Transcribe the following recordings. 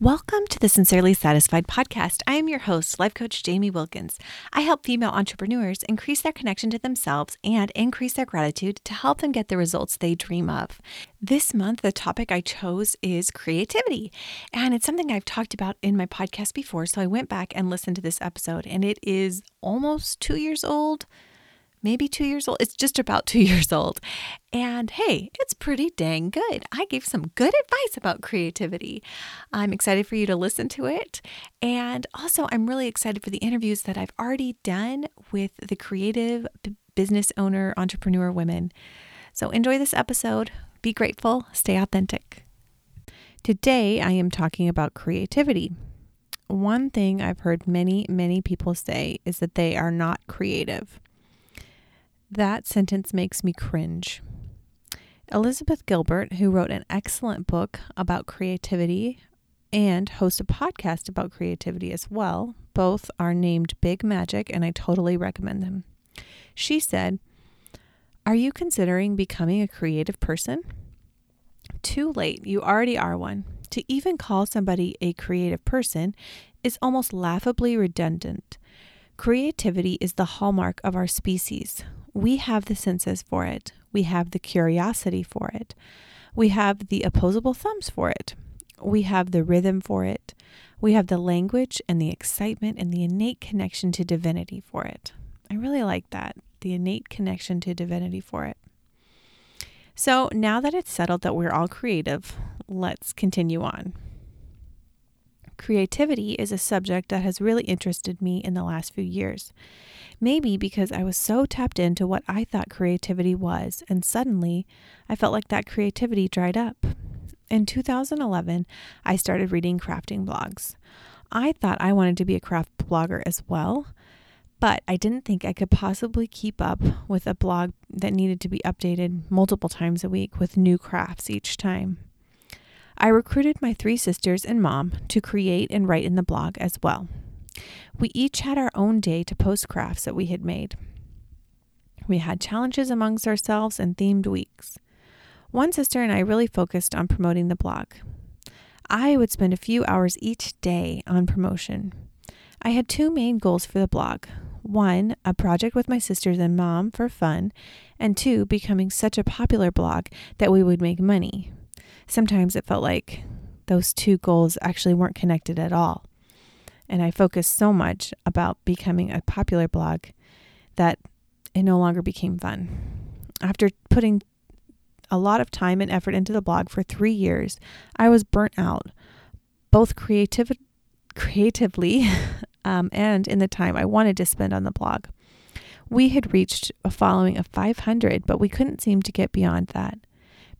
Welcome to the Sincerely Satisfied podcast. I am your host, life coach Jamie Wilkins. I help female entrepreneurs increase their connection to themselves and increase their gratitude to help them get the results they dream of. This month, the topic I chose is creativity, and it's something I've talked about in my podcast before. So I went back and listened to this episode, and it is almost two years old maybe two years old. It's just about two years old. And hey, it's pretty dang good. I gave some good advice about creativity. I'm excited for you to listen to it. And also, I'm really excited for the interviews that I've already done with the creative business owner, entrepreneur women. So enjoy this episode. Be grateful, stay authentic. Today, I am talking about creativity. One thing I've heard many, many people say is that they are not creative. That sentence makes me cringe. Elizabeth Gilbert, who wrote an excellent book about creativity and hosts a podcast about creativity as well, both are named Big Magic, and I totally recommend them. She said, Are you considering becoming a creative person? Too late, you already are one. To even call somebody a creative person is almost laughably redundant. Creativity is the hallmark of our species we have the senses for it. We have the curiosity for it. We have the opposable thumbs for it. We have the rhythm for it. We have the language and the excitement and the innate connection to divinity for it. I really like that the innate connection to divinity for it. So now that it's settled that we're all creative, let's continue on. Creativity is a subject that has really interested me in the last few years. Maybe because I was so tapped into what I thought creativity was, and suddenly I felt like that creativity dried up. In 2011, I started reading crafting blogs. I thought I wanted to be a craft blogger as well, but I didn't think I could possibly keep up with a blog that needed to be updated multiple times a week with new crafts each time. I recruited my three sisters and mom to create and write in the blog as well. We each had our own day to post crafts that we had made. We had challenges amongst ourselves and themed weeks. One sister and I really focused on promoting the blog. I would spend a few hours each day on promotion. I had two main goals for the blog one, a project with my sisters and mom for fun, and two, becoming such a popular blog that we would make money. Sometimes it felt like those two goals actually weren't connected at all. And I focused so much about becoming a popular blog that it no longer became fun. After putting a lot of time and effort into the blog for three years, I was burnt out, both creative, creatively um, and in the time I wanted to spend on the blog. We had reached a following of 500, but we couldn't seem to get beyond that.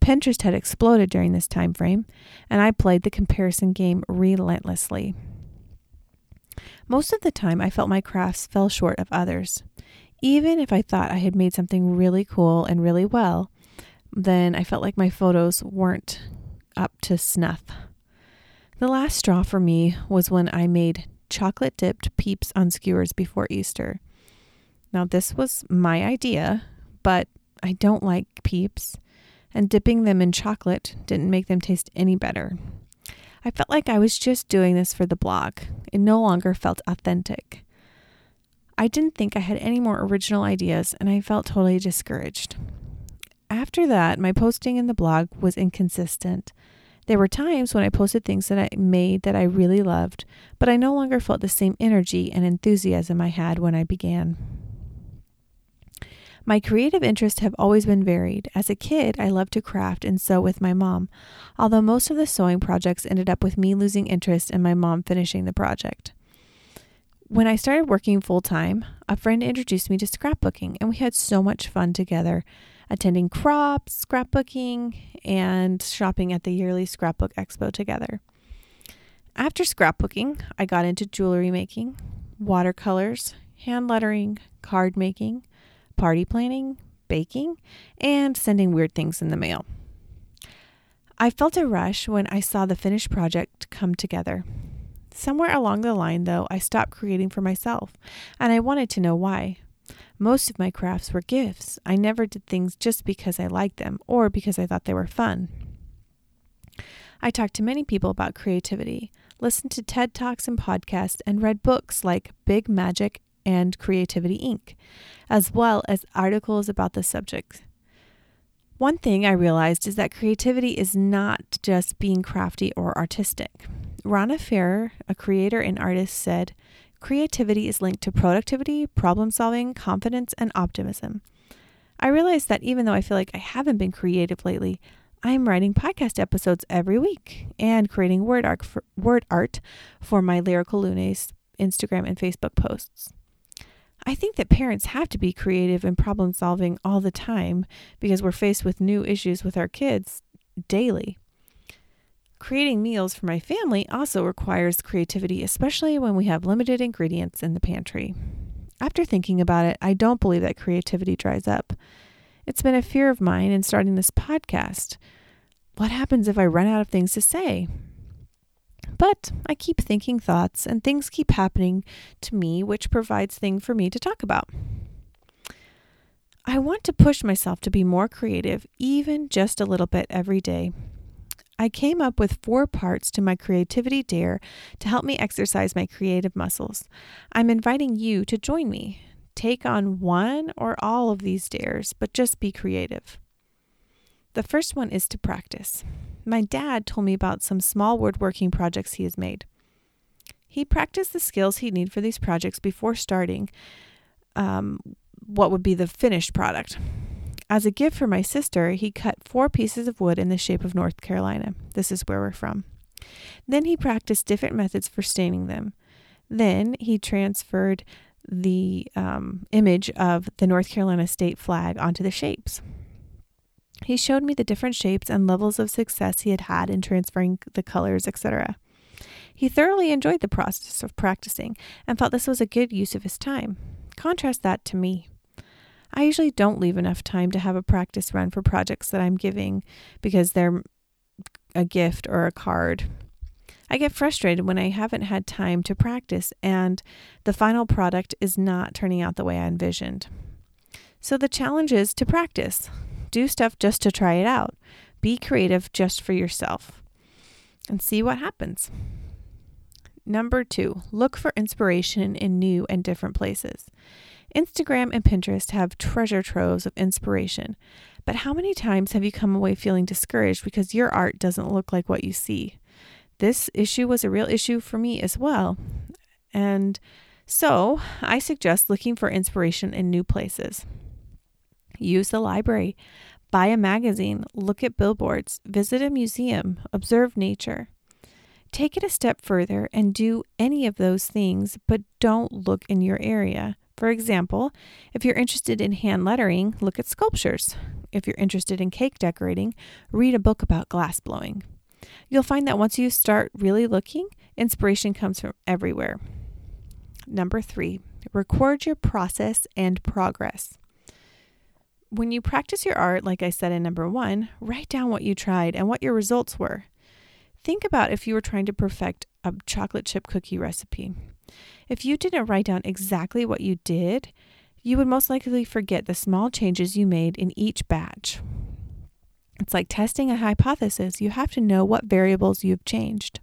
Pinterest had exploded during this time frame, and I played the comparison game relentlessly. Most of the time, I felt my crafts fell short of others. Even if I thought I had made something really cool and really well, then I felt like my photos weren't up to snuff. The last straw for me was when I made chocolate dipped peeps on skewers before Easter. Now, this was my idea, but I don't like peeps, and dipping them in chocolate didn't make them taste any better. I felt like I was just doing this for the blog. It no longer felt authentic. I didn't think I had any more original ideas, and I felt totally discouraged. After that, my posting in the blog was inconsistent. There were times when I posted things that I made that I really loved, but I no longer felt the same energy and enthusiasm I had when I began. My creative interests have always been varied. As a kid, I loved to craft and sew with my mom, although most of the sewing projects ended up with me losing interest and my mom finishing the project. When I started working full time, a friend introduced me to scrapbooking, and we had so much fun together, attending crops, scrapbooking, and shopping at the yearly scrapbook expo together. After scrapbooking, I got into jewelry making, watercolors, hand lettering, card making, party planning, baking, and sending weird things in the mail. I felt a rush when I saw the finished project come together. Somewhere along the line, though, I stopped creating for myself, and I wanted to know why. Most of my crafts were gifts. I never did things just because I liked them or because I thought they were fun. I talked to many people about creativity. listened to TED Talks and podcasts, and read books like Big Magic and Creativity Inc., as well as articles about the subject. One thing I realized is that creativity is not just being crafty or artistic. Rana Ferrer, a creator and artist, said, Creativity is linked to productivity, problem solving, confidence, and optimism. I realized that even though I feel like I haven't been creative lately, I'm writing podcast episodes every week and creating word art for, word art for my Lyrical Lunes Instagram and Facebook posts. I think that parents have to be creative and problem solving all the time because we're faced with new issues with our kids daily. Creating meals for my family also requires creativity, especially when we have limited ingredients in the pantry. After thinking about it, I don't believe that creativity dries up. It's been a fear of mine in starting this podcast. What happens if I run out of things to say? But I keep thinking thoughts and things keep happening to me, which provides things for me to talk about. I want to push myself to be more creative, even just a little bit every day. I came up with four parts to my creativity dare to help me exercise my creative muscles. I'm inviting you to join me. Take on one or all of these dares, but just be creative. The first one is to practice. My dad told me about some small woodworking projects he has made. He practiced the skills he'd need for these projects before starting um, what would be the finished product. As a gift for my sister, he cut four pieces of wood in the shape of North Carolina. This is where we're from. Then he practiced different methods for staining them. Then he transferred the um, image of the North Carolina state flag onto the shapes. He showed me the different shapes and levels of success he had had in transferring the colors, etc. He thoroughly enjoyed the process of practicing and felt this was a good use of his time. Contrast that to me. I usually don't leave enough time to have a practice run for projects that I'm giving because they're a gift or a card. I get frustrated when I haven't had time to practice and the final product is not turning out the way I envisioned. So the challenge is to practice. Do stuff just to try it out. Be creative just for yourself and see what happens. Number two, look for inspiration in new and different places. Instagram and Pinterest have treasure troves of inspiration, but how many times have you come away feeling discouraged because your art doesn't look like what you see? This issue was a real issue for me as well. And so I suggest looking for inspiration in new places. Use the library, buy a magazine, look at billboards, visit a museum, observe nature. Take it a step further and do any of those things, but don't look in your area. For example, if you're interested in hand lettering, look at sculptures. If you're interested in cake decorating, read a book about glass blowing. You'll find that once you start really looking, inspiration comes from everywhere. Number three, record your process and progress. When you practice your art, like I said in number one, write down what you tried and what your results were. Think about if you were trying to perfect a chocolate chip cookie recipe. If you didn't write down exactly what you did, you would most likely forget the small changes you made in each batch. It's like testing a hypothesis. You have to know what variables you've changed.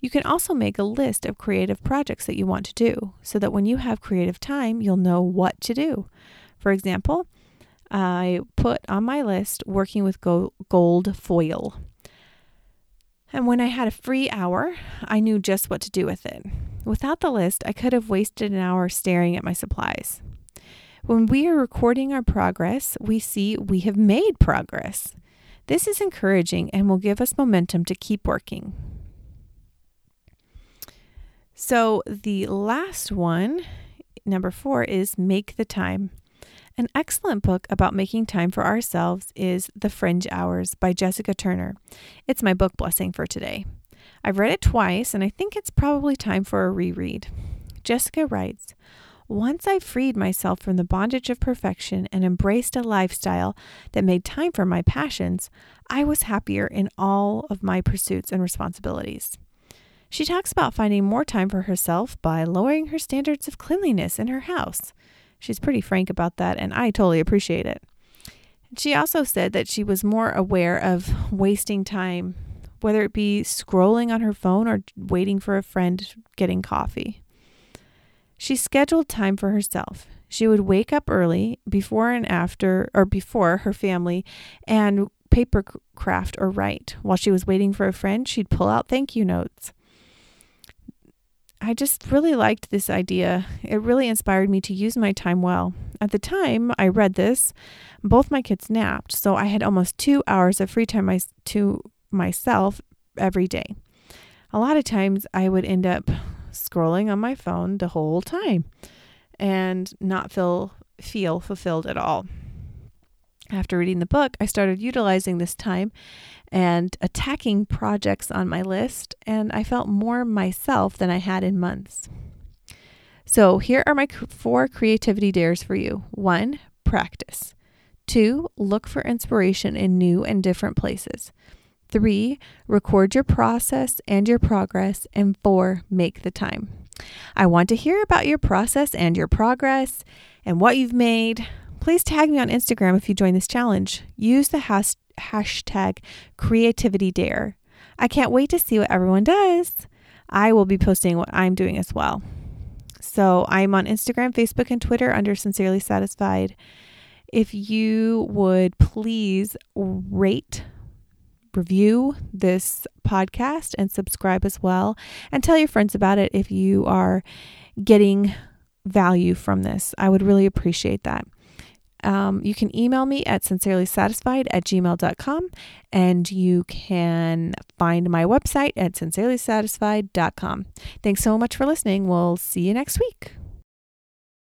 You can also make a list of creative projects that you want to do so that when you have creative time, you'll know what to do. For example, I put on my list working with gold foil. And when I had a free hour, I knew just what to do with it. Without the list, I could have wasted an hour staring at my supplies. When we are recording our progress, we see we have made progress. This is encouraging and will give us momentum to keep working. So, the last one, number four, is Make the Time. An excellent book about making time for ourselves is The Fringe Hours by Jessica Turner. It's my book blessing for today. I've read it twice and I think it's probably time for a reread. Jessica writes Once I freed myself from the bondage of perfection and embraced a lifestyle that made time for my passions, I was happier in all of my pursuits and responsibilities. She talks about finding more time for herself by lowering her standards of cleanliness in her house. She's pretty frank about that, and I totally appreciate it. She also said that she was more aware of wasting time whether it be scrolling on her phone or waiting for a friend getting coffee. She scheduled time for herself. She would wake up early before and after, or before her family, and paper craft or write. While she was waiting for a friend, she'd pull out thank you notes. I just really liked this idea. It really inspired me to use my time well. At the time I read this, both my kids napped, so I had almost two hours of free time my, to myself every day. A lot of times I would end up scrolling on my phone the whole time and not feel feel fulfilled at all. After reading the book, I started utilizing this time and attacking projects on my list, and I felt more myself than I had in months. So, here are my four creativity dares for you one, practice. Two, look for inspiration in new and different places. Three, record your process and your progress. And four, make the time. I want to hear about your process and your progress and what you've made. Please tag me on Instagram if you join this challenge. Use the has- hashtag creativitydare. I can't wait to see what everyone does. I will be posting what I'm doing as well. So I'm on Instagram, Facebook, and Twitter under Sincerely Satisfied. If you would please rate, review this podcast and subscribe as well, and tell your friends about it if you are getting value from this. I would really appreciate that. Um, you can email me at sincerelysatisfied at gmail.com and you can find my website at sincerelysatisfied.com. Thanks so much for listening. We'll see you next week.